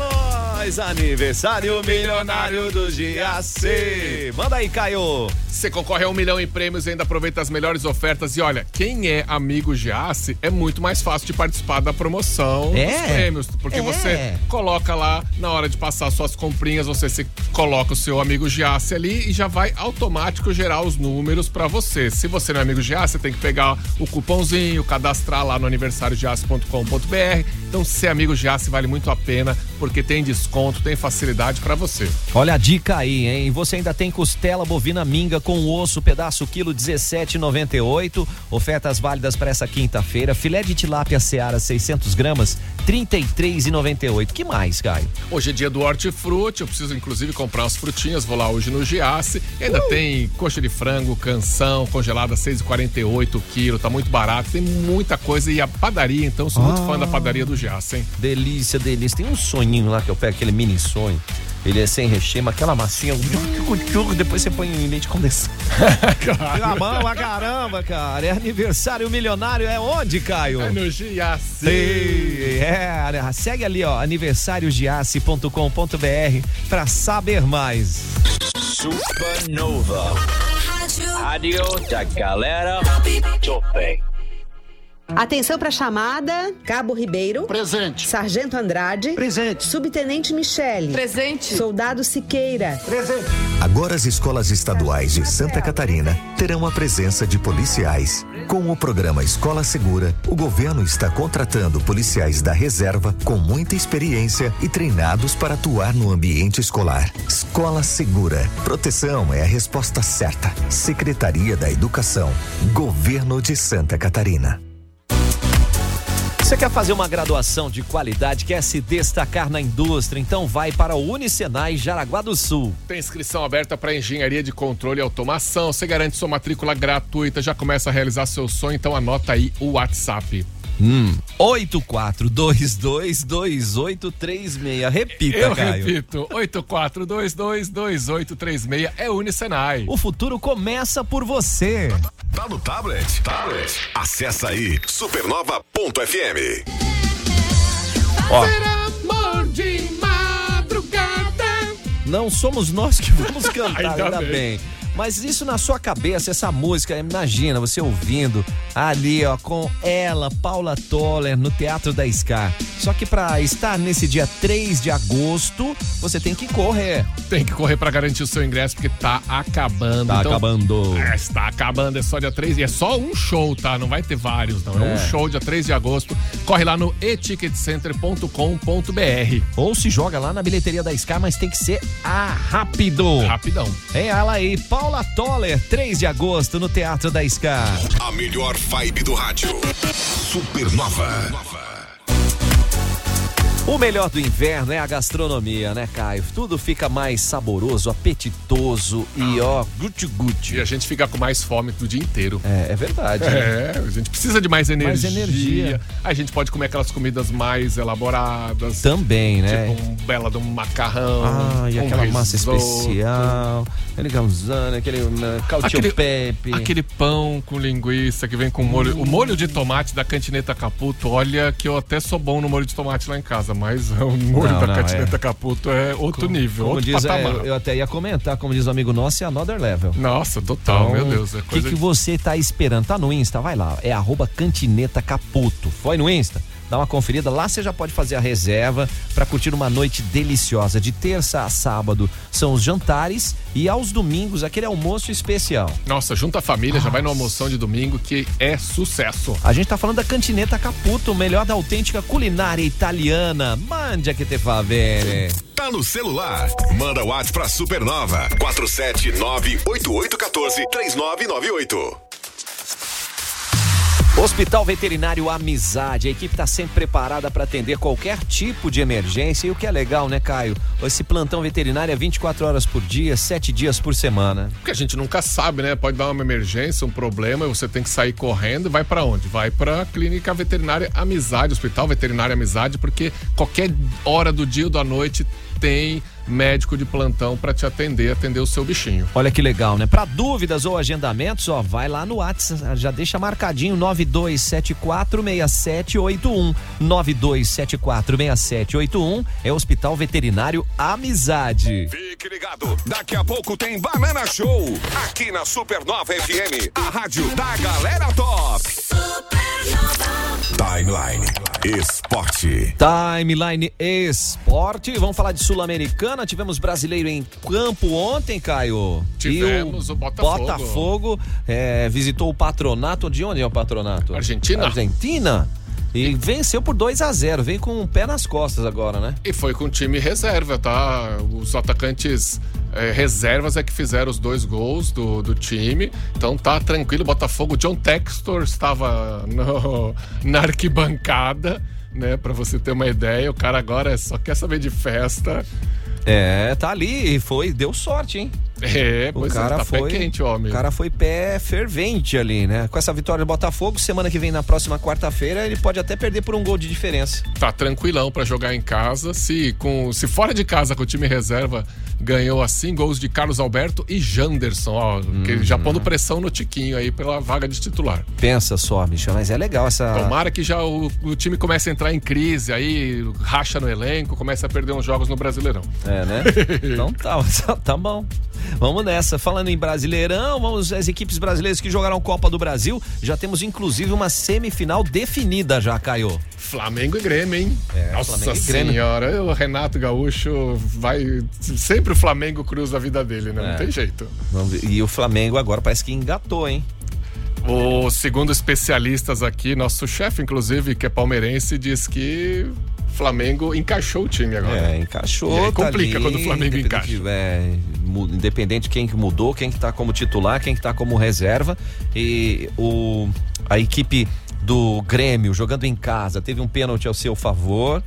nós! Aniversário milionário do GAC. Manda aí, Caio. Você concorre a um milhão em prêmios e ainda aproveita as melhores ofertas. E olha, quem é amigo Giasse é muito mais fácil de participar da promoção É? dos prêmios. Porque É. você coloca lá, na hora de passar suas comprinhas, você se coloca o seu amigo Giasse ali e já vai automático gerar os números pra você. Se você não é amigo Giasse, você tem que pegar o cupomzinho, cadastrar lá no aniversariogiasse.com.br. Então, ser amigo Giasse vale muito a pena, porque tem desconto, tem facilidade pra você. Olha a dica aí, hein? Você ainda tem costela bovina minga com osso, pedaço quilo 17,98. Ofertas válidas para essa quinta-feira. Filé de tilápia seara 600 gramas, 33,98. Que mais, Caio? Hoje é dia do hortifruti, eu preciso inclusive comprar umas frutinhas, vou lá hoje no Giasse. Ainda tem coxa de frango, canção, congelada 6,48 o quilo, tá muito barato, tem muita coisa. E a padaria, então, sou muito fã da padaria do Giasse, hein? Delícia, delícia. Tem um soninho lá que eu pego, aquele mini sonho. Ele é sem recheio, mas aquela massinha, depois você põe em leite condensado. Fica bom pra caramba, cara. É aniversário milionário, é onde, Caio? É no Giasse. Sim, é, segue ali, ó, aniversariogiasse.com.br pra saber mais. Supernova. Rádio da galera bem. Atenção para a chamada. Cabo Ribeiro. Presente. Sargento Andrade. Presente. Subtenente Michele. Presente. Soldado Siqueira. Presente. Agora as escolas estaduais de Santa Catarina terão a presença de policiais. Com o programa Escola Segura, o governo está contratando policiais da reserva com muita experiência e treinados para atuar no ambiente escolar. Escola Segura. Proteção é a resposta certa. Secretaria da Educação. Governo de Santa Catarina. Você quer fazer uma graduação de qualidade, quer se destacar na indústria, então vai para o Unicenai Jaraguá do Sul. Tem inscrição aberta para engenharia de controle e automação. Você garante sua matrícula gratuita, já começa a realizar seu sonho, então anota aí o WhatsApp. Hum, 84222836. Repita, Eu Caio. repito, 84222836 é Unicenai. O futuro começa por você. Tá no tablet? Tablet. Acessa aí supernova.fm. Ó, amor de madrugada. não somos nós que vamos cantar, Ainda ainda, bem. bem. Mas isso na sua cabeça, essa música, imagina você ouvindo ali, ó, com ela, Paula Toller, no Teatro da Scar. Só que pra estar nesse dia 3 de agosto, você tem que correr. Tem que correr pra garantir o seu ingresso, porque tá acabando. Tá acabando. É, está acabando, é só dia 3 e é só um show, tá? Não vai ter vários, não. É, É. um show dia 3 de agosto. Corre lá no eticketcenter.com.br. Ou se joga lá na bilheteria da Scar, mas tem que ser a rápido. Rapidão. É ela aí, Paula Toller, 3 de agosto no Teatro da Scar. A melhor vibe do rádio. Supernova. O melhor do inverno é a gastronomia, né, Caio? Tudo fica mais saboroso, apetitoso e ó, guti-guti. E a gente fica com mais fome do dia inteiro. É, é verdade. É, a gente precisa de mais energia. Mais energia. A gente pode comer aquelas comidas mais elaboradas. Também, né? Tipo um bela de um macarrão. Ah, e um aquela massa risoto. especial, aquele gamzano, aquele uh, cautio pepe. aquele pão com linguiça que vem com molho. O molho de tomate da cantineta Caputo, olha que eu até sou bom no molho de tomate lá em casa, mas o molho Não, da não, cantineta é. Caputo é outro nível, Como outro diz, é, patamar. eu até ia comentar, como diz o amigo nosso, é another level. Nossa, total, meu Deus. É O que, coisa que você tá esperando? Tá no Insta? Vai lá, é arroba Cantineta Caputo. Foi no Insta? Dá uma conferida, lá você já pode fazer a reserva para curtir uma noite deliciosa. De terça a sábado são os jantares e aos domingos aquele almoço especial. Nossa, junta a família, já vai no almoção de domingo que é sucesso. A gente tá falando da Cantineta Caputo, o melhor da autêntica culinária italiana. Mande a que te fa bene. Tá no celular. Manda o WhatsApp pra Supernova. 479-8814-3998. Hospital Veterinário Amizade, a equipe está sempre preparada para atender qualquer tipo de emergência. E o que é legal, né, Caio? Esse plantão veterinário é 24 horas por dia, 7 dias por semana. Porque a gente nunca sabe, né? Pode dar uma emergência, um problema, e você tem que sair correndo. Vai pra onde? Vai pra Clínica Veterinária Amizade, Hospital Veterinário Amizade, porque qualquer hora do dia ou da noite tem médico de plantão pra te atender, atender o seu bichinho. Olha que legal, né? Para dúvidas ou agendamentos, ó, vai lá no WhatsApp, já deixa marcadinho 92746781. 92746781 é Hospital Veterinário Amizade. Fique ligado, daqui a pouco tem Banana Show aqui na Supernova FM, a rádio da galera top. Timeline Esporte. Timeline Esporte. Vamos falar de Sul-Americana. Tivemos brasileiro em campo ontem, Caio. Tivemos E o Botafogo. Botafogo é, visitou o patronato. De onde é o patronato? Argentina. Argentina. E venceu por 2 a 0 Vem com o pé nas costas agora, né? E foi com time reserva, tá? Os atacantes eh, reservas é que fizeram os dois gols do, do time. Então tá tranquilo. Botafogo, John Textor estava no- na arquibancada, né? Pra você ter uma ideia. O cara agora só quer saber de festa. É, tá ali. E foi, deu sorte, hein? É, O pois cara é, tá foi, pé quente, homem. O cara foi pé fervente ali, né? Com essa vitória do Botafogo, semana que vem, na próxima quarta-feira, ele pode até perder por um gol de diferença. Tá tranquilão pra jogar em casa. Se, com, se fora de casa com o time reserva ganhou assim gols de Carlos Alberto e Janderson, ó, que já Uhum. pondo pressão no Tiquinho aí pela vaga de titular. Pensa só, bicho, mas é legal essa. Tomara que já o, o time comece a entrar em crise aí, racha no elenco, comece a perder uns jogos no Brasileirão. É, né? então tá, tá bom. Vamos nessa. Falando em Brasileirão, vamos às equipes brasileiras que jogaram Copa do Brasil. Já temos inclusive uma semifinal definida já, Caio. Flamengo e Grêmio, hein? É, Nossa Flamengo senhora, o Renato Gaúcho vai. Sempre o Flamengo cruza a vida dele, né? É. Não tem jeito. E o Flamengo agora parece que engatou, hein? O segundo especialistas aqui, nosso chefe, inclusive, que é palmeirense, diz que Flamengo encaixou o time agora. É, encaixou. E aí tá complica ali, quando o Flamengo independente- encaixa. É, independente de quem que mudou, quem que tá como titular, quem que tá como reserva. E o, a equipe do Grêmio jogando em casa teve um pênalti ao seu favor.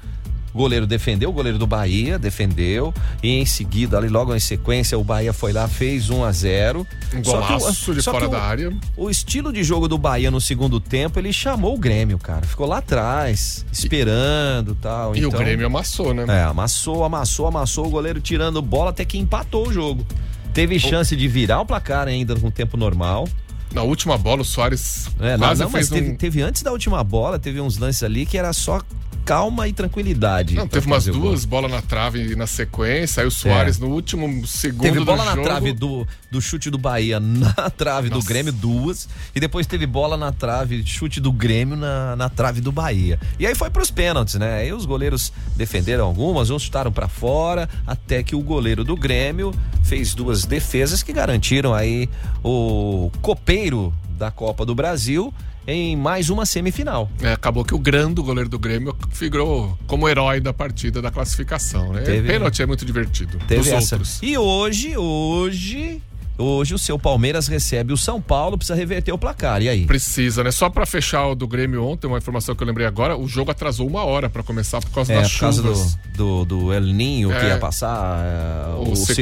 O goleiro defendeu, o goleiro do Bahia defendeu. E em seguida, ali logo em sequência, o Bahia foi lá, fez 1 a 0 Um Só que o- golaço de fora da o- área. O estilo de jogo do Bahia no segundo tempo, ele chamou o Grêmio, cara. Ficou lá atrás, esperando tal. E então... o Grêmio amassou, né? É, amassou, amassou, amassou o goleiro tirando bola até que empatou o jogo. Teve chance de virar o placar ainda com tempo normal. Na última bola, o Soares É, quase não, mas fez um... teve, teve antes da última bola, teve uns lances ali que era só calma e tranquilidade. Não, teve umas duas bolas na trave na sequência, aí o Soares É. no último segundo Teve bola na jogo. trave do, do chute do Bahia na trave do Grêmio, duas. E depois teve bola na trave, chute do Grêmio na, na trave do Bahia. E aí foi pros pênaltis, né? Aí os goleiros defenderam algumas, uns chutaram pra fora, até que o goleiro do Grêmio fez duas defesas que garantiram aí o copeiro da Copa do Brasil em mais uma semifinal. É, acabou que o grande goleiro do Grêmio figurou como herói da partida da classificação, né? Teve- Pênalti é muito divertido. Teve essa. outros. E hoje, hoje, hoje o seu Palmeiras recebe o São Paulo, precisa reverter o placar. E aí? Precisa, né? Só pra fechar o do Grêmio ontem, uma informação que eu lembrei agora, o jogo atrasou uma hora pra começar por causa É, das por causa chuvas. do, do, do El Ninho que É. ia passar, é, O o, ciclone.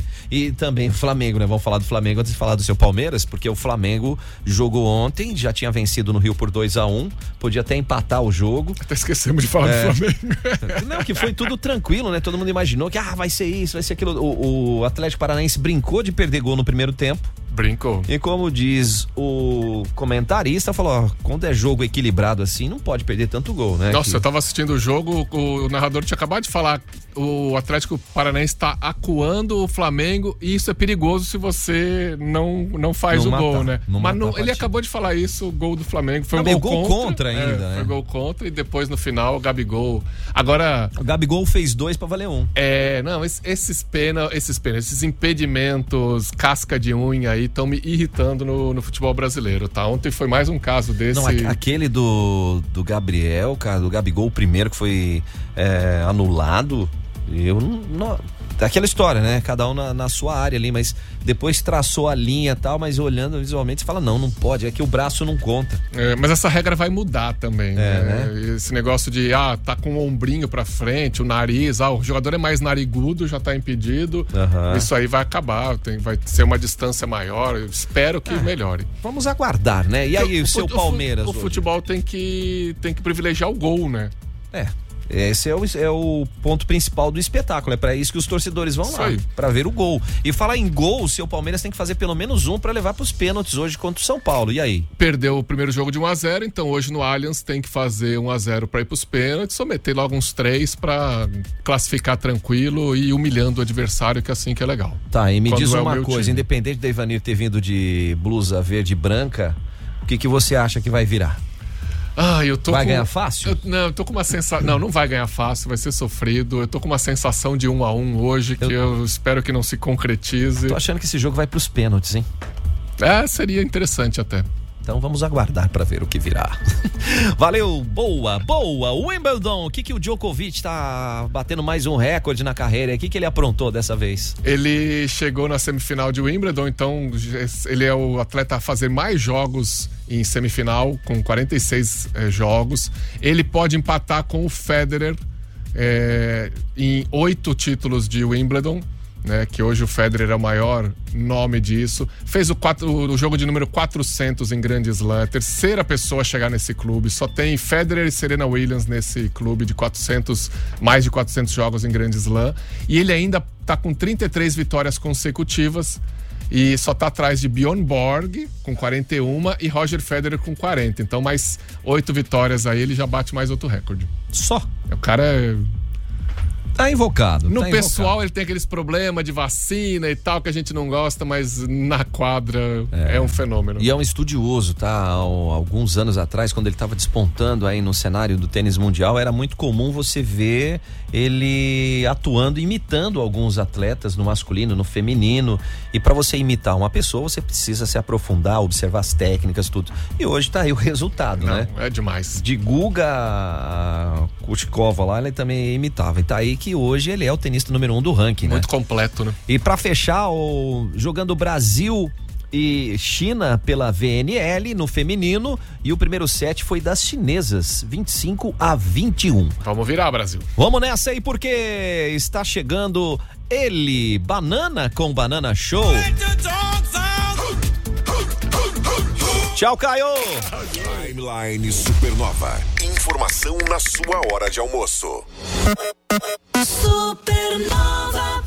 ciclone. E também o Flamengo, né? Vamos falar do Flamengo antes de falar do seu Palmeiras, porque o Flamengo jogou ontem, já tinha vencido no Rio por 2 a 1 podia até empatar o jogo. Até esquecemos de falar É. do Flamengo. Não, que foi tudo tranquilo, né? Todo mundo imaginou que ah, vai ser isso, vai ser aquilo. O, o Atlético Paranaense brincou de perder gol no primeiro tempo. Brincou. E como diz o comentarista, falou: ó, quando é jogo equilibrado assim, não pode perder tanto gol, né? Nossa, Que- eu tava assistindo o jogo, o, narrador tinha acabado de falar o Atlético Paranaense tá acuando o Flamengo e isso é perigoso se você não, não faz Não o gol, matar, né? não Mas não- ele acabou de falar isso, o gol do Flamengo. Foi um gol, gol contra ainda, É, né? Foi gol contra e depois no final o Gabigol. Agora. O Gabigol fez dois pra valer um. É, não, es- esses pena, esses pena, esses impedimentos, casca de unha aí estão me irritando no, no futebol brasileiro, tá? Ontem foi mais um caso desse. Não, aque- aquele do, do Gabriel, cara, do Gabigol, primeiro que foi é, anulado, eu não- Aquela história, né? Cada um na, na sua área ali, mas depois traçou a linha e tal, mas olhando visualmente você fala, não, não pode, é que o braço não conta. É, mas essa regra vai mudar também, É, né? Esse negócio de, ah, tá com o ombrinho pra frente, o nariz, ah, o jogador é mais narigudo, já tá impedido. Aham. Isso aí vai acabar, tem, vai ser uma distância maior. Eu espero que melhore. Vamos aguardar, né? E aí, o seu fut- Palmeiras? O, hoje? futebol tem que, tem que privilegiar o gol, né? É. Esse é o, é o ponto principal do espetáculo. É pra isso que os torcedores vão lá, pra ver o gol. E falar em gol, o seu Palmeiras tem que fazer pelo menos um pra levar pros pênaltis hoje contra o São Paulo. E aí? Perdeu o primeiro jogo de 1x0, então hoje no Allianz tem que fazer 1x0 pra ir pros pênaltis, só meter logo uns três pra classificar tranquilo e humilhando o adversário, que é assim que é legal. Tá, e me Quando diz é uma coisa, time. independente da Ivanir ter vindo de blusa verde e branca, o que, que você acha que vai virar? Ah, eu tô Vai com- ganhar fácil? Eu- não, eu tô com uma sensação. Não, não vai ganhar fácil, vai ser sofrido. Eu tô com uma sensação de um a um hoje que eu, espero que não se concretize. Tô achando que esse jogo vai pros pênaltis, hein? É, seria interessante até. Então vamos aguardar pra ver o que virá. Valeu, boa, boa. Wimbledon, o que, que o Djokovic tá batendo mais um recorde na carreira? O que, que ele aprontou dessa vez? Ele chegou na semifinal de Wimbledon, então ele é o atleta a fazer mais jogos em semifinal, com 46 eh, jogos. Ele pode empatar com o Federer eh, em oito títulos de Wimbledon. Né, que hoje o Federer é o maior nome disso. Fez o, quatro, o jogo de número 400 em Grand Slam, terceira pessoa a chegar nesse clube. Só tem Federer e Serena Williams nesse clube de 400, mais de 400 jogos em Grand Slam. E ele ainda tá com 33 vitórias consecutivas e só tá atrás de Bjorn Borg com 41 e Roger Federer com 40. Então mais oito vitórias aí, ele já bate mais outro recorde. Só. O cara é Tá invocado. no tá pessoal ele tem aqueles problemas de vacina e tal que a gente não gosta, mas na quadra é, um fenômeno. E é um estudioso, tá? Há alguns anos atrás, quando ele estava despontando aí no cenário do tênis mundial, era muito comum você ver ele atuando, imitando alguns atletas no masculino, no feminino. E para você imitar uma pessoa, você precisa se aprofundar, observar as técnicas, tudo. E hoje tá aí o resultado, Não, né? é demais. De Guga a Kutkova lá, ele também imitava. E tá aí que hoje ele é o tenista número um do ranking, né? Muito completo, né? E para fechar, o, jogando Brasil e China pela VNL no feminino e o primeiro set foi das chinesas, 25 a 21. Vamos virar, Brasil. Vamos nessa aí porque está chegando ele, Banana com Banana Show. Tchau, Caio! Timeline Supernova. Informação na sua hora de almoço. Supernova.